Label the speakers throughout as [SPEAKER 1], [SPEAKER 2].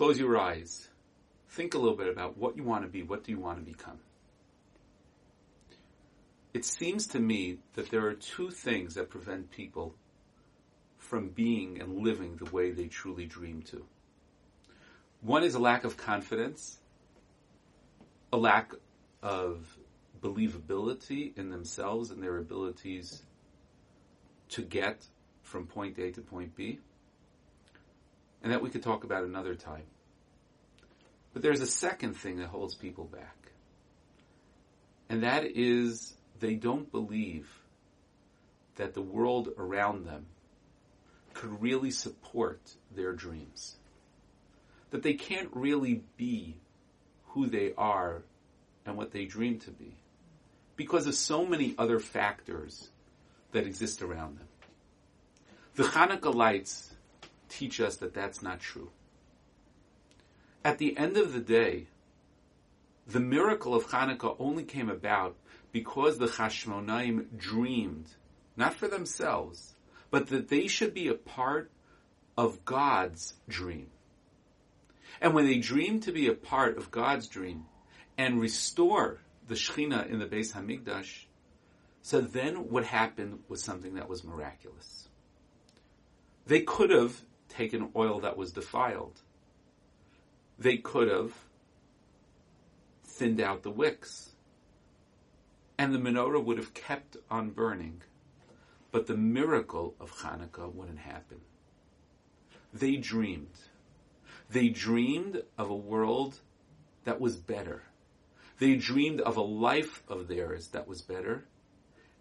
[SPEAKER 1] close your eyes. Think a little bit about what you want to be. What do you want to become? It seems to me that there are two things that prevent people from being and living the way they truly dream to. One is a lack of confidence, a lack of believability in themselves and their abilities to get from point A to point B. And that we could talk about another time. But there's a second thing that holds people back. And that is they don't believe that the world around them could really support their dreams. That they can't really be who they are and what they dream to be because of so many other factors that exist around them. The Hanukkah lights teach us that that's not true. At the end of the day, the miracle of Hanukkah only came about because the Chashmonaim dreamed, not for themselves, but that they should be a part of God's dream. And when they dreamed to be a part of God's dream and restore the Shechina in the Beis Hamikdash, so then what happened was something that was miraculous. They could have taken oil that was defiled. They could have thinned out the wicks. And the menorah would have kept on burning. But the miracle of Hanukkah wouldn't happen. They dreamed. They dreamed of a world that was better. They dreamed of a life of theirs that was better.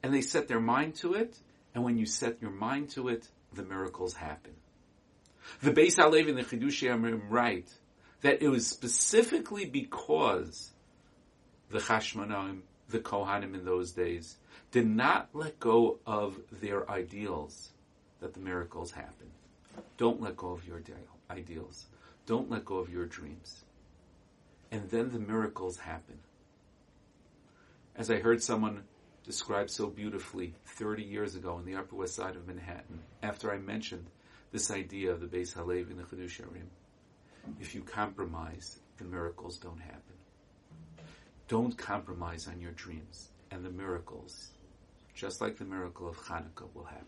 [SPEAKER 1] And they set their mind to it. And when you set your mind to it, the miracles happen. The Beis Halevi and the Chidushei write that it was specifically because the Chashmonaim, the Kohanim in those days, did not let go of their ideals that the miracles happen. Don't let go of your ideals. Don't let go of your dreams. And then the miracles happen. As I heard someone describe so beautifully 30 years ago in the Upper West Side of Manhattan, after I mentioned this idea of the Beis Halevi and the Chidushei HaRim, if you compromise, the miracles don't happen. Don't compromise on your dreams, and the miracles, just like the miracle of Hanukkah, will happen.